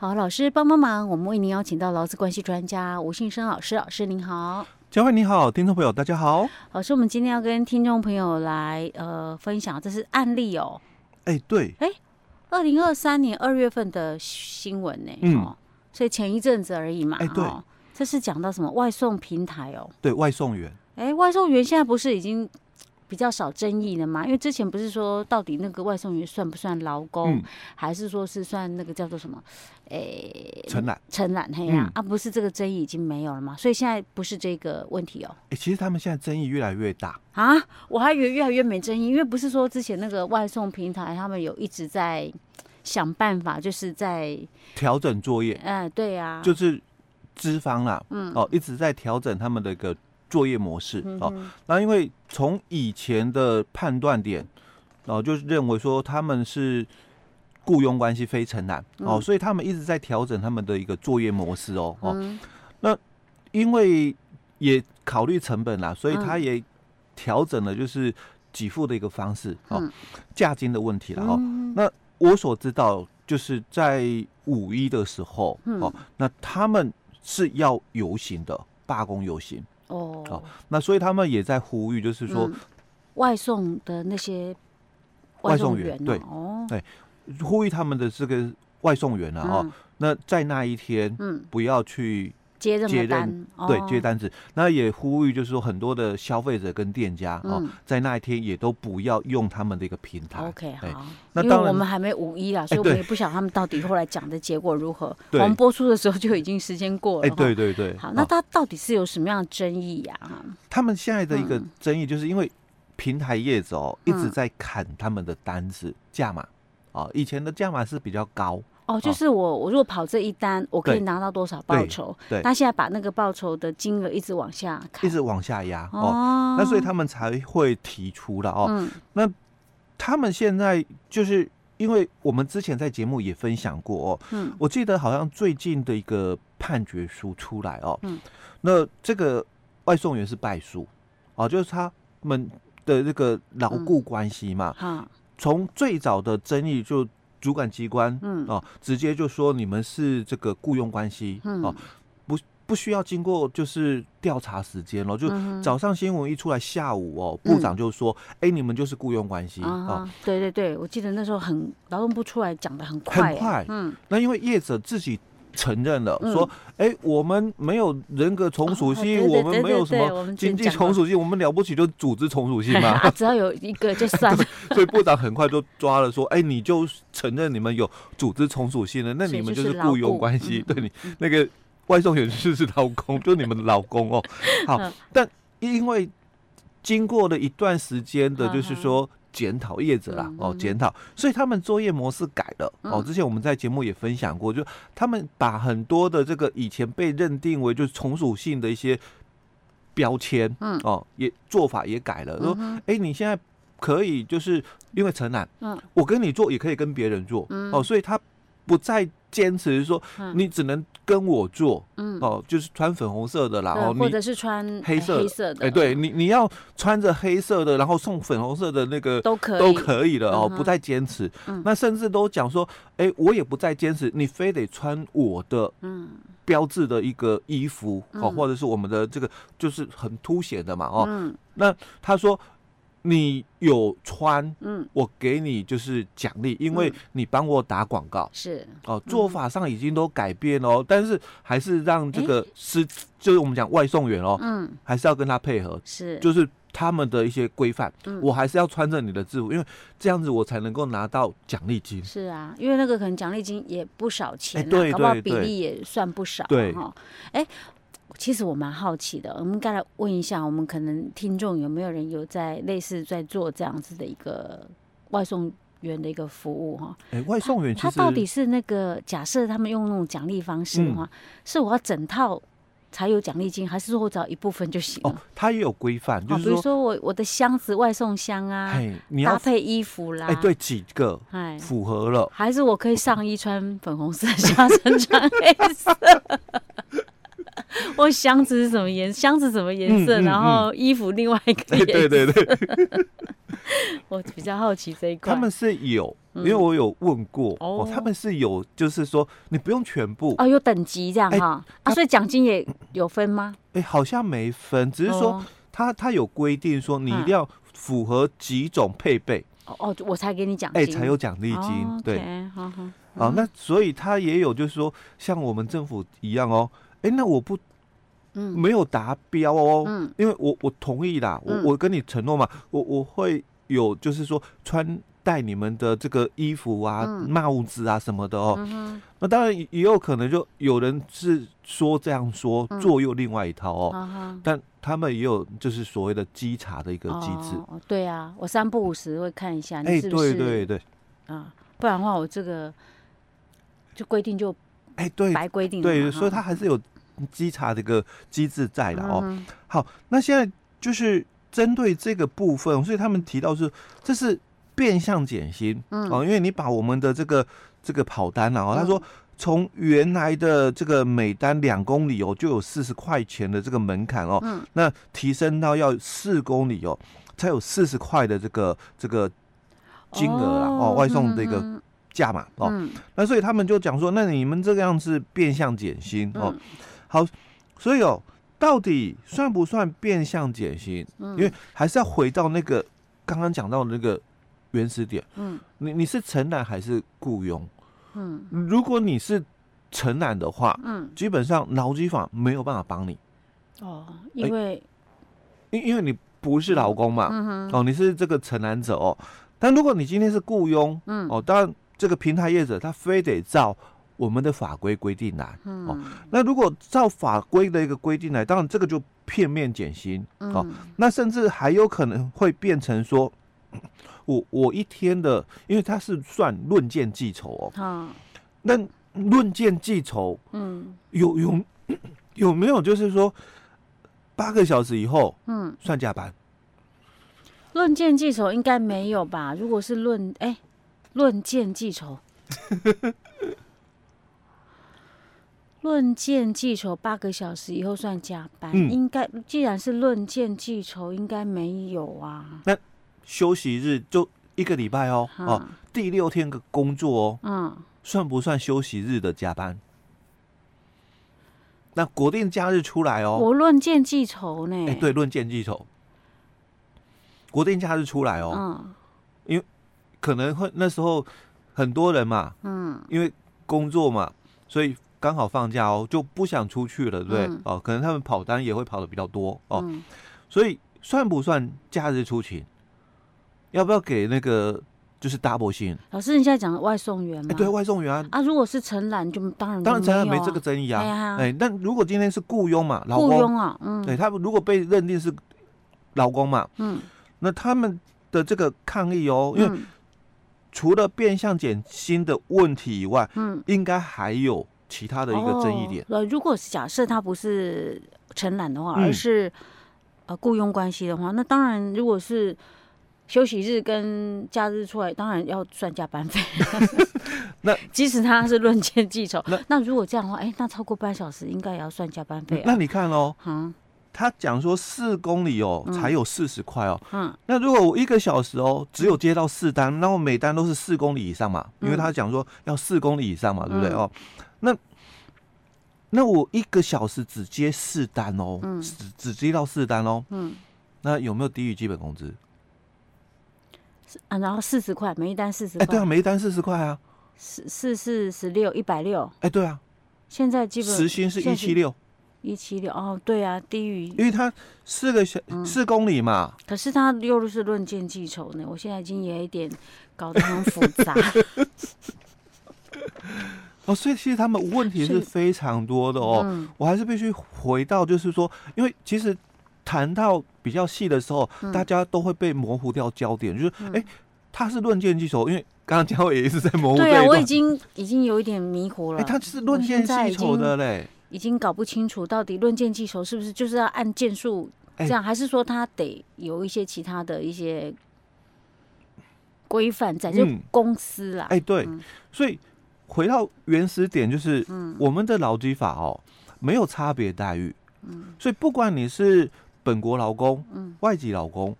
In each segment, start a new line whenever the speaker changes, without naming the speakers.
好，老师帮帮忙，我们为您邀请到劳资关系专家吴信生老师，老师您好，
嘉惠你好，听众朋友大家好，
老师，我们今天要跟听众朋友来呃分享，这是案例哦，
哎、欸、对，
哎，二零二三年二月份的新闻呢，嗯、哦，所以前一阵子而已嘛，哎、欸、对、哦，这是讲到什么外送平台哦，
对外送员，
哎，外送员现在不是已经。比较少争议的嘛，因为之前不是说到底那个外送员算不算劳工，嗯、还是说是算那个叫做什么？诶、欸，
承揽，
承揽嘿呀，嗯、啊，不是这个争议已经没有了嘛，所以现在不是这个问题哦。
哎、欸，其实他们现在争议越来越大
啊，我还以为越来越没争议，因为不是说之前那个外送平台他们有一直在想办法，就是在
调整作业。
哎、嗯，对呀、啊，
就是资方啦，嗯，哦，一直在调整他们的一个。作业模式哦，那因为从以前的判断点哦，就是认为说他们是雇佣关系非承揽哦，所以他们一直在调整他们的一个作业模式哦哦。那因为也考虑成本啦，所以他也调整了就是给付的一个方式哦，价金的问题了哦。那我所知道就是在五一的时候哦，那他们是要游行的，罢工游行。哦，哦，那所以他们也在呼吁，就是说、嗯，
外送的那些外送
员，对，哦，对，呼吁他们的这个外送员啊，哦，嗯、那在那一天，嗯，不要去。
接这么单，
对，接单子，那也呼吁，就是说很多的消费者跟店家哦，在那一天也都不要用他们的一个平台。
OK，好，那当然我们还没五一啦，所以我们也不晓得他们到底后来讲的结果如何。我们播出的时候就已经时间过了。
哎，对对对。
好，那他到底是有什么样的争议呀？
他们现在的一个争议，就是因为平台业者哦一直在砍他们的单子价码啊，以前的价码是比较高。
哦，就是我，我如果跑这一单，我可以拿到多少报酬？对，那现在把那个报酬的金额一直往下看，
一直往下压哦。那所以他们才会提出了哦。嗯。那他们现在就是因为我们之前在节目也分享过哦。嗯。我记得好像最近的一个判决书出来哦。嗯。那这个外送员是败诉哦，就是他们的这个牢固关系嘛。哈。从最早的争议就。主管机关，嗯。哦，直接就说你们是这个雇佣关系，嗯、哦，不不需要经过就是调查时间了，就早上新闻一出来，下午哦，部长就说，哎、你们就是雇佣关系，啊、哦，
对对对，我记得那时候很劳动部出来讲的很快，
很快，嗯，那因为业者自己。承认了，说，哎，我们没有人格从属性，我们没有什么经济从属性，我们了不起就组织从属性嘛，
只要有一个就算 了。
所以部长很快就抓了，说，哎，你就承认你们有组织从属性了，那你们就是雇佣关系，对你那个外送员是是老公，就你们的老公哦。好，但因为经过了一段时间的，就是说。检讨业者啦，哦，检讨，所以他们作业模式改了哦。之前我们在节目也分享过，就他们把很多的这个以前被认定为就是从属性的一些标签，嗯，哦，也做法也改了，说，哎，你现在可以就是因为承揽，嗯，我跟你做也可以跟别人做，哦，所以他不再。坚持说，你只能跟我做，嗯，哦，就是穿粉红色的啦，哦，
或者是穿黑色黑色的，
哎，对你你要穿着黑色的，然后送粉红色的那个都可以。都可以了哦，不再坚持，那甚至都讲说，哎，我也不再坚持，你非得穿我的嗯。标志的一个衣服哦，或者是我们的这个就是很凸显的嘛，哦，那他说。你有穿，嗯，我给你就是奖励，因为你帮我打广告，是。哦，做法上已经都改变哦，但是还是让这个是，就是我们讲外送员哦，嗯，还是要跟他配合，是，就是他们的一些规范，我还是要穿着你的制服，因为这样子我才能够拿到奖励金。是啊，因为那个可能奖励金也不少钱，对对对，比例也算不少，对。哈，哎。其实我蛮好奇的，我们该来问一下，我们可能听众有没有人有在类似在做这样子的一个外送员的一个服务哈？哎、欸，外送员他到底是那个假设他们用那种奖励方式的话，嗯、是我要整套才有奖励金，还是说我只要一部分就行了？哦，他也有规范，就是说，比如说我我的箱子外送箱啊，你要搭配衣服啦，哎、欸，对，几个哎符合了，还是我可以上衣穿粉红色，下身穿黑色？我箱子是什么颜？箱子什么颜色？嗯嗯嗯、然后衣服另外一个颜色。对对对。
我比较好奇这一块。
他们是有，因为我有问过哦，他们是有，就是说你不用全部
哦，有等级这样哈啊，所以奖金也有分吗？
哎，好像没分，只是说他他有规定说你一定要符合几种配备
哦，我才给你奖金，
哎，才有奖励金，对，好好，啊，那所以他也有，就是说像我们政府一样哦，哎，那我不。嗯，没有达标哦，嗯，因为我我同意啦，我我跟你承诺嘛，我我会有就是说穿戴你们的这个衣服啊、帽子啊什么的哦，那当然也有可能就有人是说这样说，做又另外一套哦，但他们也有就是所谓的稽查的一个机制，
对啊，我三不五时会看一下，哎，对对对，啊，不然的话我这个就规定就哎对白规定，
对，所以他还是有。稽查这个机制在的哦，好，那现在就是针对这个部分，所以他们提到是这是变相减薪，嗯哦，因为你把我们的这个这个跑单啊，他说从原来的这个每单两公里哦，就有四十块钱的这个门槛哦，那提升到要四公里哦，才有四十块的这个这个金额了哦，外送这个价码哦，那所以他们就讲说，那你们这个样子变相减薪哦。好，所以哦，到底算不算变相减薪？嗯，因为还是要回到那个刚刚讲到的那个原始点。嗯，你你是承揽还是雇佣？嗯，如果你是承揽的话，嗯，基本上劳基法没有办法帮你。
哦，因为
因、欸、因为你不是劳工嘛，嗯哼，哦，你是这个承揽者哦。但如果你今天是雇佣，嗯，哦，当然这个平台业者他非得照。我们的法规规定来，哦，那如果照法规的一个规定来，当然这个就片面减薪，哦，那甚至还有可能会变成说，我我一天的，因为它是算论件计酬哦，那论件计酬，嗯，有有 有没有就是说八个小时以后，嗯，算加班？
论件计酬应该没有吧？如果是论，哎，论件计酬。论件计酬八个小时以后算加班，嗯、应该既然是论件计酬，应该没有啊。
那休息日就一个礼拜哦，嗯、哦，第六天的工作哦，嗯，算不算休息日的加班？那国定假日出来哦，
我论件计酬呢？
哎，对，论件计酬，国定假日出来哦，嗯，因为可能会那时候很多人嘛，嗯，因为工作嘛，所以。刚好放假哦，就不想出去了，对不对？嗯、哦，可能他们跑单也会跑的比较多哦，嗯、所以算不算假日出勤？要不要给那个就是 double 薪？
老师，你现在讲的外送员吗？
对，外送员啊。
啊，如果是承揽，就当然、啊、
当然承揽没这个争议啊。哎但如果今天是雇佣嘛，雇佣啊，嗯，对他们如果被认定是劳工嘛，嗯，那他们的这个抗议哦，因为除了变相减薪的问题以外，嗯，应该还有。其他的一个争议点，
呃，如果假设他不是承揽的话，而是呃雇佣关系的话，那当然如果是休息日跟假日出来，当然要算加班费。那即使他是论件计酬，那那如果这样的话，哎，那超过半小时应该也要算加班费。
那你看哦，嗯，他讲说四公里哦才有四十块哦，嗯，那如果我一个小时哦只有接到四单，那我每单都是四公里以上嘛，因为他讲说要四公里以上嘛，对不对哦？那那我一个小时只接四单哦，嗯、只只接到四单哦，嗯，那有没有低于基本工资？
啊，然后四十块，每一单四十块，
哎，对啊，每一单四十块啊，
四四四十六一百六，
哎，对啊，
现在基本
时薪是一七六，
一七六哦，对啊，低于，
因为它四个小、嗯、四公里嘛，
可是它又是论件计酬呢，我现在已经有一点搞得很复杂。
哦，所以其实他们问题是非常多的哦。嗯、我还是必须回到，就是说，因为其实谈到比较细的时候，嗯、大家都会被模糊掉焦点，就是哎、嗯，他是论件计酬，因为刚刚嘉伟也是在模糊。
对啊，我已经已经有一点迷糊了。
哎，他是论件计酬的嘞，
已经搞不清楚到底论件计酬是不是就是要按剑数这样，哎、还是说他得有一些其他的一些规范在，就公司啦。
哎，对，嗯、所以。回到原始点，就是我们的劳基法哦，没有差别待遇，所以不管你是本国劳工、外籍劳工，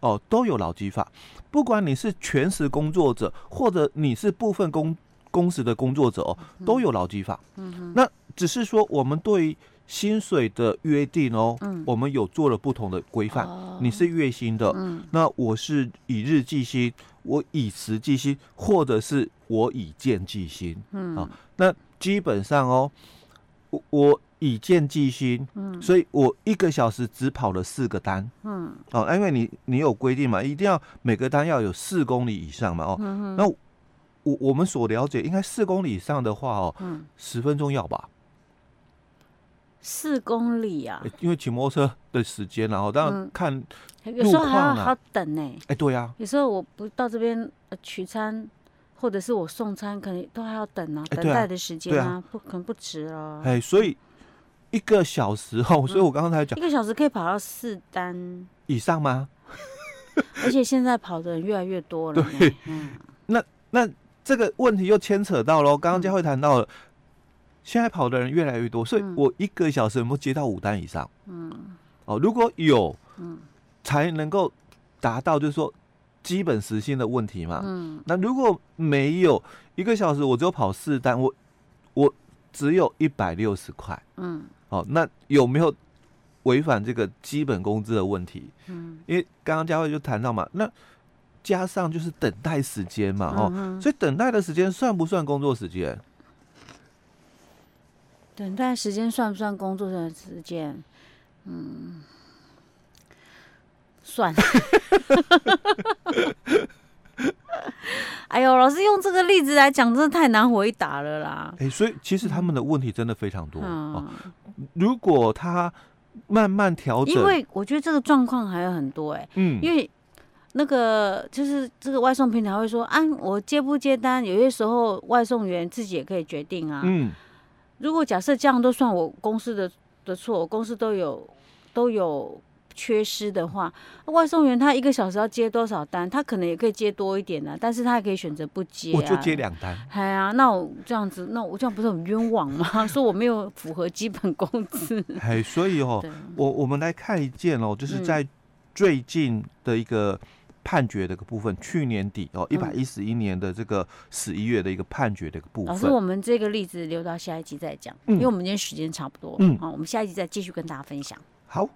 哦，都有劳基法。不管你是全时工作者，或者你是部分工工时的工作者哦，都有劳基法。嗯。那只是说我们对于薪水的约定哦，嗯、我们有做了不同的规范。哦、你是月薪的，嗯、那我是以日计薪，我以时计薪，或者是我以见计心。嗯啊，那基本上哦，我我。以见计心，嗯，所以我一个小时只跑了四个单，嗯，哦，因为你你有规定嘛，一定要每个单要有四公里以上嘛，哦，嗯、哼那我我们所了解，应该四公里以上的话，哦，嗯，十分钟要吧？
四公里啊？
因为骑摩托车的时间，然后当然看、
嗯，有时候还要好等呢。
哎，对呀、啊，
有时候我不到这边取餐。或者是我送餐，可能都还要等啊，等待的时间啊，啊不可能不值哦。
哎，所以。一个小时哦，所以我刚刚才讲、
嗯，一个小时可以跑到四单
以上吗？
而且现在跑的人越来越多了。
对，嗯、那那这个问题又牵扯到了，刚刚佳慧谈到了，嗯、现在跑的人越来越多，所以我一个小时有没有接到五单以上？嗯，哦，如果有，嗯，才能够达到就是说基本时薪的问题嘛。嗯，那如果没有一个小时，我只有跑四单，我我只有一百六十块。嗯。哦，那有没有违反这个基本工资的问题？嗯，因为刚刚佳慧就谈到嘛，那加上就是等待时间嘛，哦，嗯、所以等待的时间算不算工作时间？
等待时间算不算工作的时间？嗯，算。哎呦，老师用这个例子来讲，真的太难回答了啦。
哎、欸，所以其实他们的问题真的非常多、嗯哦、如果他慢慢调整，
因为我觉得这个状况还有很多哎、欸。嗯，因为那个就是这个外送平台会说，啊，我接不接单，有些时候外送员自己也可以决定啊。嗯，如果假设这样都算我公司的的错，我公司都有都有。缺失的话，外送员他一个小时要接多少单？他可能也可以接多一点呢、啊，但是他也可以选择不接、啊。
我就接两单。
哎呀，那我这样子，那我这样不是很冤枉吗？说我没有符合基本工资。
哎，所以哦，我我们来看一件哦，就是在最近的一个判决的一个部分，嗯、去年底哦，一百一十一年的这个十一月的一个判决的一个部分。
老师，我们这个例子留到下一集再讲，嗯、因为我们今天时间差不多。嗯，好，我们下一集再继续跟大家分享。
好。